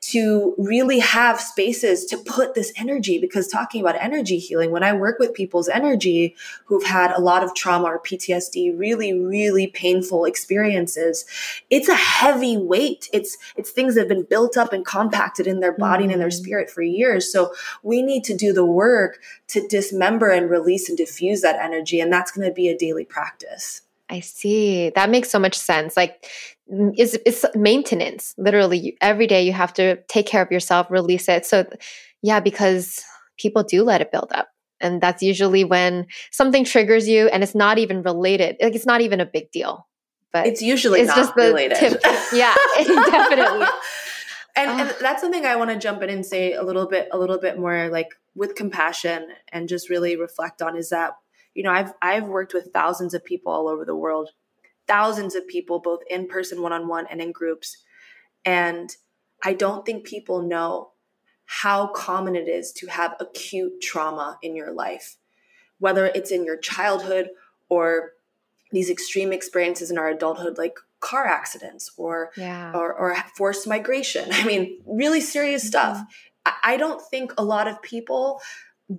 to really have spaces to put this energy because talking about energy healing when i work with people's energy who've had a lot of trauma or ptsd really really painful experiences it's a heavy weight it's it's things that have been built up and compacted in their body mm-hmm. and in their mm-hmm. spirit for years so we need to do the work to dismember and release and diffuse that energy and that's going to be a daily practice I see. That makes so much sense. Like it's, it's maintenance. Literally every day you have to take care of yourself, release it. So yeah, because people do let it build up. And that's usually when something triggers you and it's not even related. Like it's not even a big deal. But it's usually it's just the related. Tip. Yeah, [LAUGHS] [LAUGHS] definitely. and, and ah. that's something I want to jump in and say a little bit, a little bit more like with compassion and just really reflect on is that you know i've i've worked with thousands of people all over the world thousands of people both in person one-on-one and in groups and i don't think people know how common it is to have acute trauma in your life whether it's in your childhood or these extreme experiences in our adulthood like car accidents or yeah. or, or forced migration [LAUGHS] i mean really serious stuff mm-hmm. I don't think a lot of people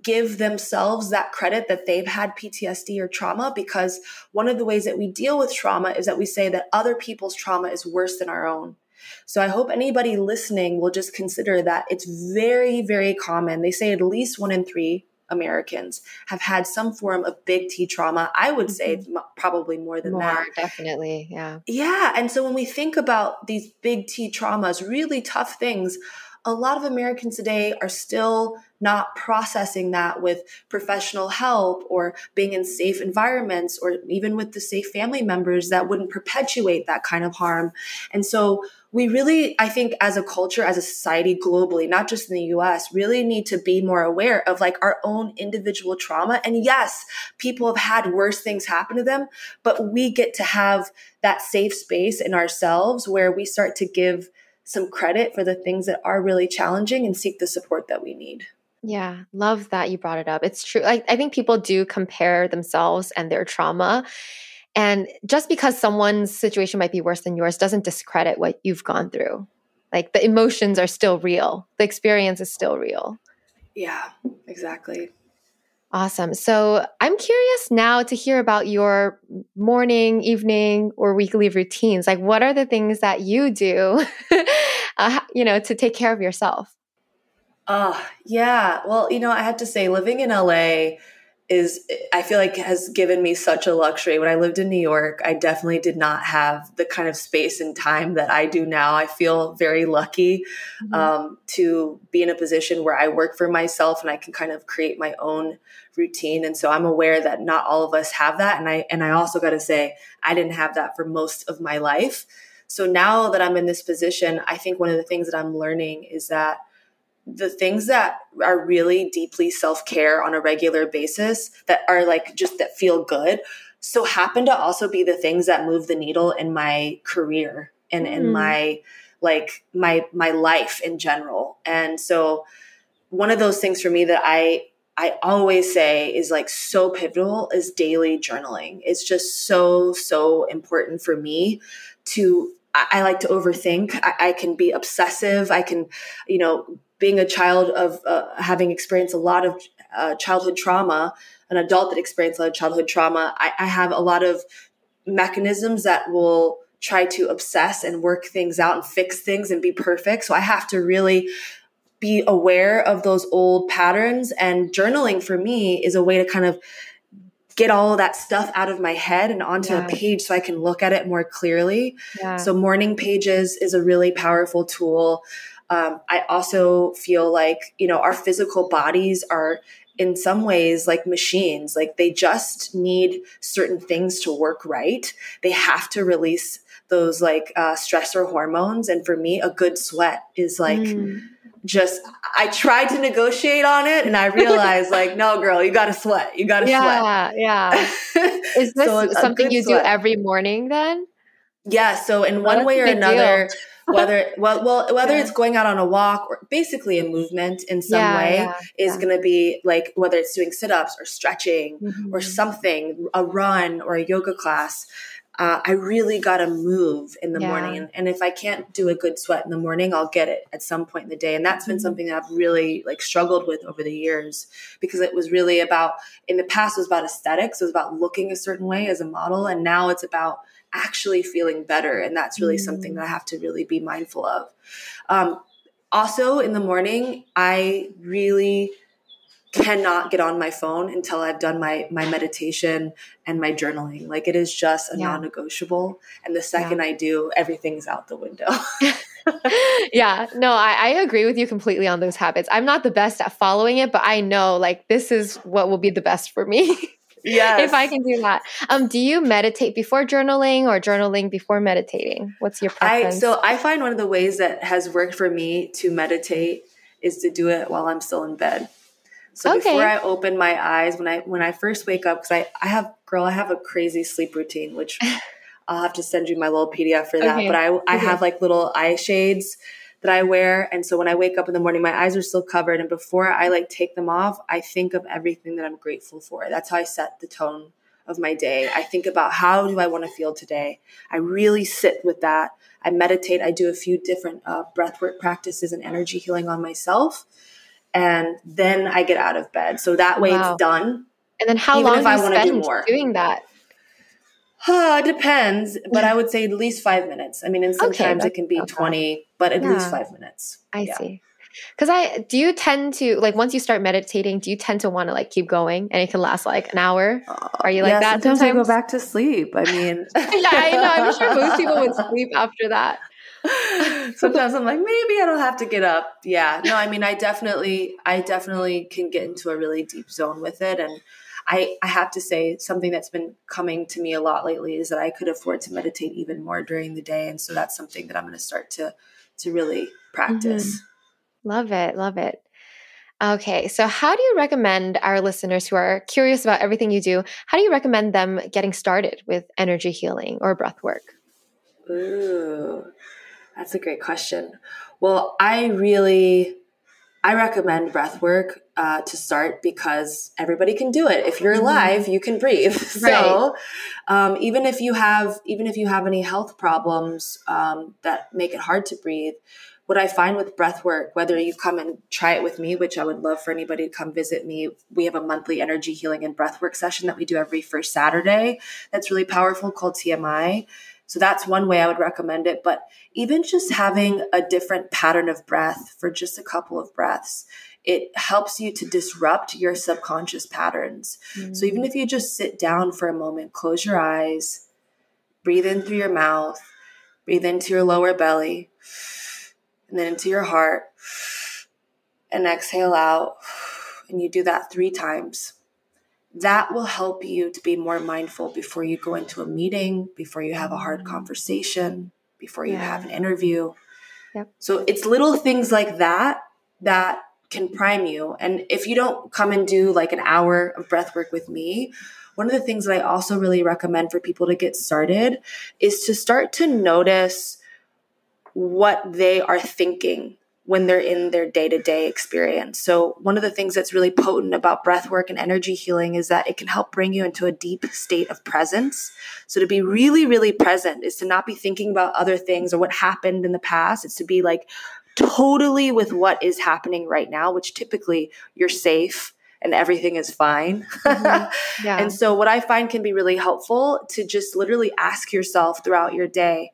give themselves that credit that they've had PTSD or trauma because one of the ways that we deal with trauma is that we say that other people's trauma is worse than our own. So I hope anybody listening will just consider that it's very, very common. They say at least one in three Americans have had some form of big T trauma. I would say mm-hmm. probably more than more, that. Definitely. Yeah. Yeah. And so when we think about these big T traumas, really tough things, a lot of Americans today are still not processing that with professional help or being in safe environments or even with the safe family members that wouldn't perpetuate that kind of harm. And so we really, I think, as a culture, as a society globally, not just in the US, really need to be more aware of like our own individual trauma. And yes, people have had worse things happen to them, but we get to have that safe space in ourselves where we start to give some credit for the things that are really challenging and seek the support that we need. Yeah, love that you brought it up. It's true. I, I think people do compare themselves and their trauma. And just because someone's situation might be worse than yours doesn't discredit what you've gone through. Like the emotions are still real, the experience is still real. Yeah, exactly. Awesome. So I'm curious now to hear about your morning, evening, or weekly routines. Like, what are the things that you do, [LAUGHS] uh, you know, to take care of yourself? Oh, yeah. Well, you know, I have to say, living in LA is I feel like has given me such a luxury. When I lived in New York, I definitely did not have the kind of space and time that I do now. I feel very lucky mm-hmm. um, to be in a position where I work for myself and I can kind of create my own routine. And so I'm aware that not all of us have that. And I and I also got to say I didn't have that for most of my life. So now that I'm in this position, I think one of the things that I'm learning is that the things that are really deeply self-care on a regular basis that are like just that feel good so happen to also be the things that move the needle in my career and in mm. my like my my life in general and so one of those things for me that i i always say is like so pivotal is daily journaling it's just so so important for me to I, like to overthink. I, I, can be obsessive. I can, you know, being a child of uh, having experienced a lot of uh, childhood trauma, an adult that experienced a lot of childhood trauma, I, I have a lot of mechanisms that will try to obsess and work things out and fix things and be perfect. So I have to really be aware of those old patterns. And journaling for me is a way to kind of get all that stuff out of my head and onto yeah. a page so I can look at it more clearly. Yeah. So morning pages is a really powerful tool. Um, I also feel like, you know, our physical bodies are in some ways like machines. Like they just need certain things to work right. They have to release those like uh, stressor hormones. And for me, a good sweat is like, mm. Just, I tried to negotiate on it, and I [LAUGHS] realized, like, no, girl, you got to sweat. You got to yeah, sweat. Yeah, yeah. [LAUGHS] Is this so something you sweat. do every morning then? Yeah. So in one way or another, [LAUGHS] whether well well whether yeah. it's going out on a walk or basically a movement in some yeah, way yeah, is going to be like whether it's doing sit-ups or stretching mm-hmm. or something a run or a yoga class uh, I really got to move in the morning. And, and, if I can't do a good sweat in the morning, I'll get it at some point in the day. And that's been mm-hmm. something that I've really like struggled with over the years because it was really about, in the past, it was about aesthetics. It was about looking a certain way as a model. And now it's about actually feeling better. And that's really mm. something that I have to really be mindful of. Um, also, in the morning, I really cannot get on my phone until I've done my my meditation and my journaling. Like it is just a yeah. non-negotiable. And the second yeah. I do, everything's out the window. [LAUGHS] [LAUGHS] yeah, no, I, I, agree with you completely on those habits. I'm not the best at following it, but I know like this is what will be the best for me. yeah. [LAUGHS] if I can do that. Um, do you meditate before journaling or journaling before meditating? What's your preference? I, so I find one of the ways that has worked for me to meditate is to do it while I'm still in bed. So okay. before I open my eyes, when I when I first wake up, because I I have girl, I have a crazy sleep routine, which [LAUGHS] I'll have to send you my little PDF for that. Okay. But I I okay. have like little eye shades that I wear. And so when I wake up in the morning, my eyes are still covered. And before I like take them off, I think of everything that I'm grateful for. That's how I set the tone of my day. I think about how do I want to feel today. I really sit with that. I meditate. I do a few different uh, breathwork practices and energy healing on myself. And then I get out of bed. So that way wow. it's done. And then how long do you spend do more. doing that? Uh, it depends, but I would say at least five minutes. I mean, and sometimes okay, it can be okay. 20, but at yeah. least five minutes. I yeah. see. Because I do you tend to like once you start meditating, do you tend to want to like keep going and it can last like an hour? Are you like yeah, that? Sometimes, I go back to sleep. I mean, [LAUGHS] yeah, I know. I'm sure [LAUGHS] most people would sleep after that. [LAUGHS] sometimes I'm like, maybe I don't have to get up. Yeah, no, I mean, I definitely, I definitely can get into a really deep zone with it, and I, I have to say something that's been coming to me a lot lately is that I could afford to meditate even more during the day, and so that's something that I'm going to start to to really practice. Mm-hmm. Love it, love it. Okay, so how do you recommend our listeners who are curious about everything you do? How do you recommend them getting started with energy healing or breath work? Ooh, that's a great question. Well, I really I recommend breath work uh, to start because everybody can do it. If you're mm-hmm. alive, you can breathe. [LAUGHS] Right. So um, even if you have even if you have any health problems um, that make it hard to breathe, what I find with breath work, whether you come and try it with me, which I would love for anybody to come visit me, we have a monthly energy healing and breath work session that we do every first Saturday. That's really powerful called TMI. So that's one way I would recommend it. But even just having a different pattern of breath for just a couple of breaths, it helps you to disrupt your subconscious patterns. Mm-hmm. So even if you just sit down for a moment, close your eyes, breathe in through your mouth, breathe into your lower belly, and then into your heart, and exhale out. And you do that three times that will help you to be more mindful before you go into a meeting, before you have a hard mm. conversation, before you yeah. have an interview. Yep. So it's little things like that that can prime you. And if you don't come and do like an hour of breath work with me, one of the things that I also really recommend for people to get started is to start to notice what they are thinking when they're in their day to day experience. So, one of the things that's really potent about breath work and energy healing is that it can help bring you into a deep state of presence. So, to be really, really present is to not be thinking about other things or what happened in the past. It's to be like totally with what is happening right now, which typically you're safe and everything is fine. Mm-hmm. [LAUGHS] Yeah. and so, what I find can be really helpful to just literally ask yourself throughout your day,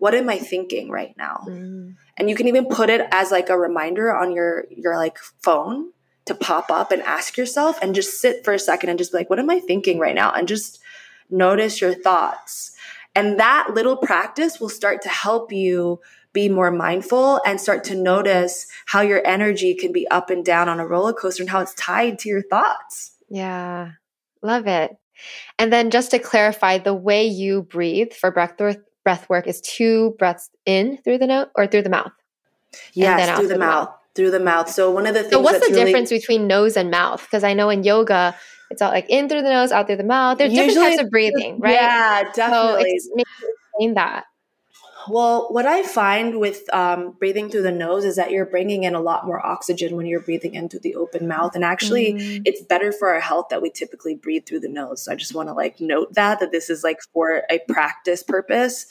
what am I thinking right now? Mm. And you can even put it as like a reminder on your your like phone to pop up and ask yourself and just sit for a second and just be like what am i thinking right now? And just notice your thoughts. And that little practice will start to help you be more mindful and start to notice how your energy can be up and down on a roller coaster and how it's tied to your thoughts. Yeah. Love it. And then just to clarify the way you breathe for breath breath work is two breaths in through the nose or through the mouth. Yes, through the, the mouth. mouth. Through the mouth. So one of the things. So what's the really, difference between nose and mouth? Because I know in yoga, it's all like in through the nose, out through the mouth. There's different types of breathing, right? Yeah, definitely. So explain that. Well, what I find with um, breathing through the nose is that you're bringing in a lot more oxygen when you're breathing in through the open mouth, and actually, mm. it's better for our health that we typically breathe through the nose. So I just want to like note that that this is like for a practice purpose,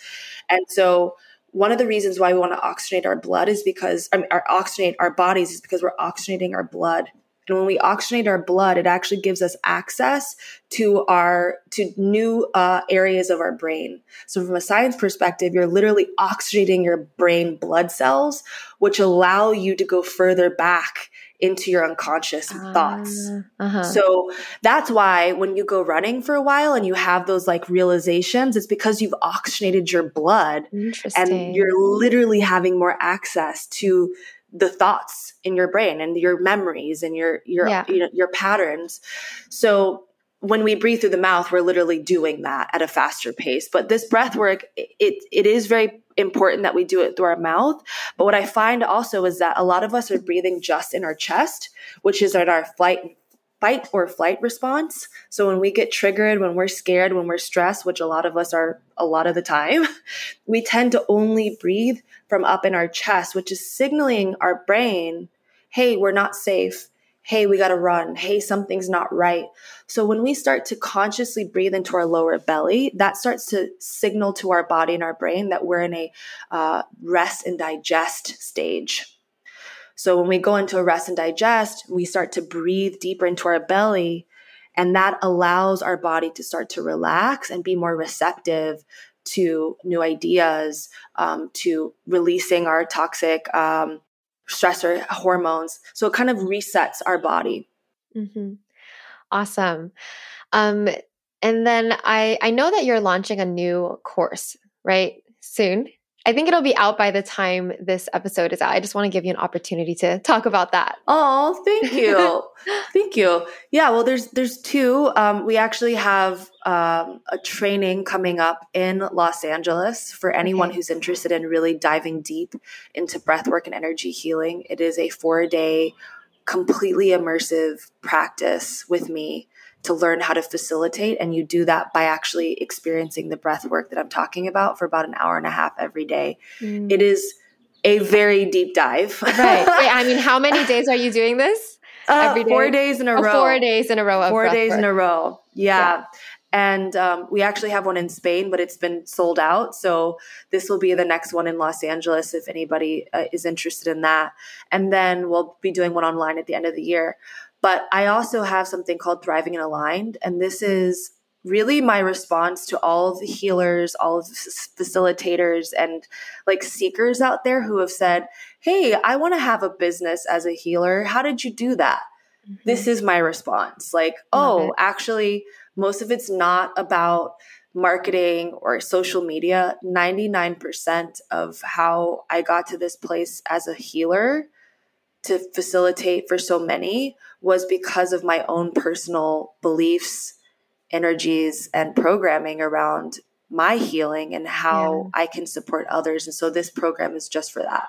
and so one of the reasons why we want to oxygenate our blood is because I mean, our oxygenate our bodies is because we're oxygenating our blood and when we oxygenate our blood, it actually gives us access to our to new uh, areas of our brain. So from a science perspective, you're literally oxygenating your brain blood cells, which allow you to go further back into your unconscious uh, thoughts. Uh-huh. So that's why when you go running for a while and you have those like realizations, it's because you've oxygenated your blood and you're literally having more access to the thoughts in your brain and your memories and your your yeah. you know, your patterns. So when we breathe through the mouth, we're literally doing that at a faster pace. But this breath work, it it is very important that we do it through our mouth. But what I find also is that a lot of us are breathing just in our chest, which is in our flight fight or flight response. So when we get triggered, when we're scared, when we're stressed, which a lot of us are a lot of the time, [LAUGHS] we tend to only breathe from up in our chest, which is signaling our brain, hey, we're not safe. Hey, we got to run. Hey, something's not right. So when we start to consciously breathe into our lower belly, that starts to signal to our body and our brain that we're in a uh, rest and digest stage. So when we go into a rest and digest, we start to breathe deeper into our belly. And that allows our body to start to relax and be more receptive to new ideas, um, to releasing our toxic um, stressor hormones. So it kind of resets our body. Mm-hmm. Awesome. Um, and then I I know that you're launching a new course, right? Soon. I think it'll be out by the time this episode is out. I just want to give you an opportunity to talk about that. Oh, thank [LAUGHS] you, thank you. Yeah, well, there's there's two. Um, we actually have um, a training coming up in Los Angeles for anyone okay. who's interested in really diving deep into breathwork and energy healing. It is a four day, completely immersive practice with me to learn how to facilitate. And you do that by actually experiencing the breath work that I'm talking about for about an hour and a half every day. Mm. It is a very deep dive. right. [LAUGHS] Wait, I mean, how many days are you doing this? Uh, every day? Four days in a oh, row. Four days in a row. four days work. in a row. Yeah. yeah. And um, we actually have one in Spain, but it's been sold out. So this will be the next one in Los Angeles if anybody uh, is interested in that. And then we'll be doing one online at the end of the year. But I also have something called Thriving and Aligned. And this is really my response to all of the healers, all of the facilitators, and like seekers out there who have said, Hey, I want to have a business as a healer. How did you do that? Mm-hmm. This is my response. Like, oh, actually, most of it's not about marketing or social media. 99% of how I got to this place as a healer to facilitate for so many was because of my own personal beliefs, energies, and programming around my healing and how yeah. I can support others. And so this program is just for that.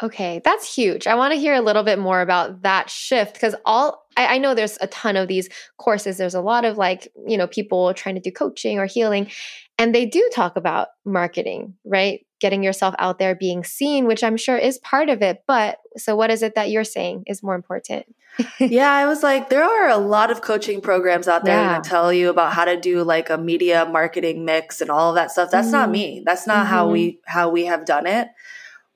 Okay, that's huge. I want to hear a little bit more about that shift because all I, I, know there's a ton of these courses. There's a lot of like, you know, people trying to do coaching or healing, and they do talk about marketing, right? Getting yourself out there, being seen, which I'm sure is part of it. But so, what is it that you're saying is more important? [LAUGHS] yeah, I was like, there are a lot of coaching programs out there yeah. that tell you about how to do like a media marketing mix and all of that stuff. That's mm-hmm. not me. That's not mm-hmm. how we how we have done it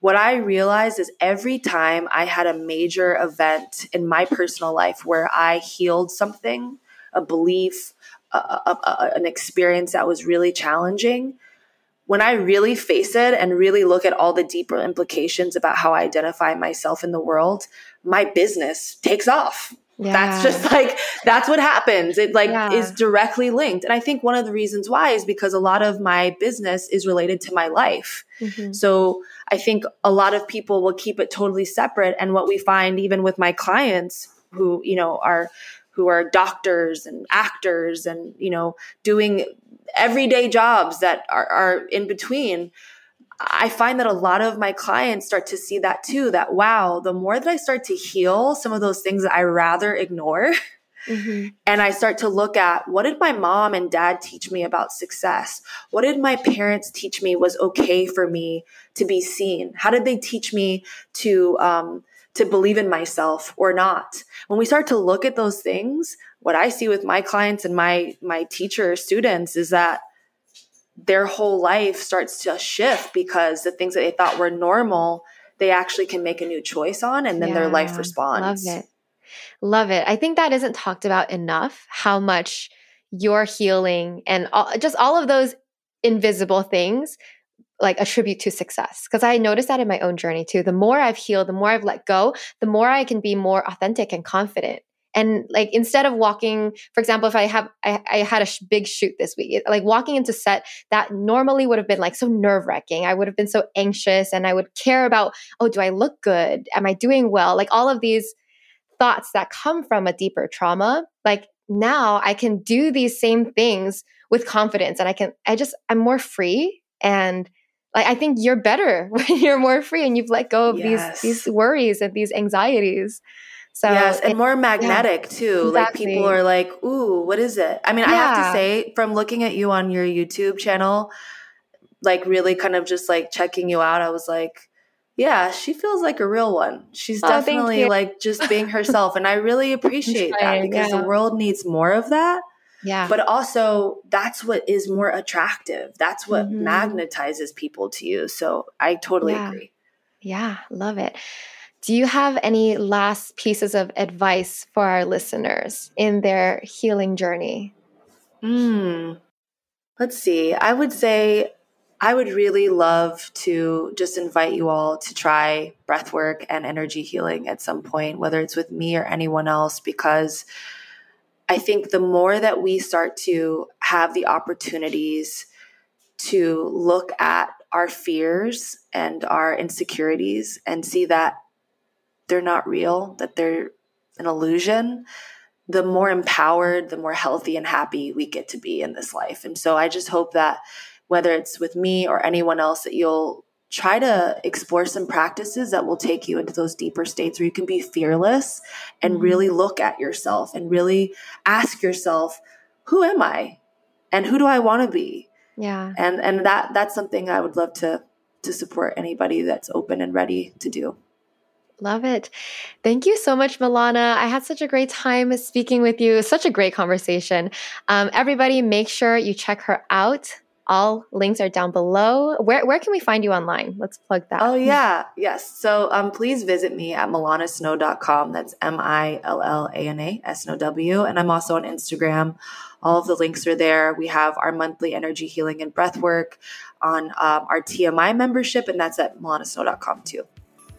what I realized is every time I had a major event in my personal life where I healed something, a belief, a, a, a, an experience that was really challenging, when I really face it and really look at all the deeper implications about how I identify myself in the world, my business takes off. Yeah. That's just [LAUGHS] like that's what happens. It like yeah. is directly linked. And I think one of the reasons why is because a lot of my business is related to my life. Mm-hmm. So I think a lot of people will keep it totally separate and what we find even with my clients who, you know, are who are doctors and actors and, you know, doing everyday jobs that are, are in between I find that a lot of my clients start to see that too that wow, the more that I start to heal some of those things that I rather ignore, mm-hmm. and I start to look at what did my mom and dad teach me about success? What did my parents teach me was okay for me to be seen? How did they teach me to, um, to believe in myself or not? When we start to look at those things, what I see with my clients and my, my teacher students is that their whole life starts to shift because the things that they thought were normal, they actually can make a new choice on and then yeah, their life responds. Love it. Love it. I think that isn't talked about enough how much your healing and all, just all of those invisible things like attribute to success because i noticed that in my own journey too the more i've healed the more i've let go the more i can be more authentic and confident and like instead of walking for example if i have i, I had a sh- big shoot this week like walking into set that normally would have been like so nerve wracking i would have been so anxious and i would care about oh do i look good? Am i doing well? Like all of these thoughts that come from a deeper trauma like now i can do these same things with confidence and i can i just i'm more free and like i think you're better [LAUGHS] when you're more free and you've let go of yes. these these worries and these anxieties so yes, and more magnetic yeah, too. Exactly. Like people are like, "Ooh, what is it?" I mean, yeah. I have to say, from looking at you on your YouTube channel, like really kind of just like checking you out, I was like, "Yeah, she feels like a real one. She's oh, definitely like just being [LAUGHS] herself," and I really appreciate that because yeah. the world needs more of that. Yeah. But also, that's what is more attractive. That's what mm-hmm. magnetizes people to you. So I totally agree. Yeah, love it. Do you have any last pieces of advice for our listeners in their healing journey? Hmm. Let's see. I would say I would really love to just invite you all to try breath work and energy healing at some point, whether it's with me or anyone else, because I think the more that we start to have the opportunities to look at our fears and our insecurities and see that they're not real, that they're an illusion, the more empowered, the more healthy and happy we get to be in this life. And so I just hope that whether it's with me or anyone else, that you'll try to explore some practices that will take you into those deeper states where you can be fearless and mm-hmm. really look at yourself and really ask yourself, who am I? And who do I want to be? Yeah. And and that that's something I would love to to support anybody that's open and ready to do. Love it. Thank you so much, Millana. I had such a great time speaking with you. Such a great conversation. Um, everybody, make sure you check her out. All links are down below. Where, where can we find you online? Let's plug that. Oh, yeah. Yes. So um, please visit me at millanasnow.com. That's M I L L A N A S N O W. And I'm also on Instagram. All of the links are there. We have our monthly energy healing and breath work on um, our TMI membership, and that's at millanasnow.com too.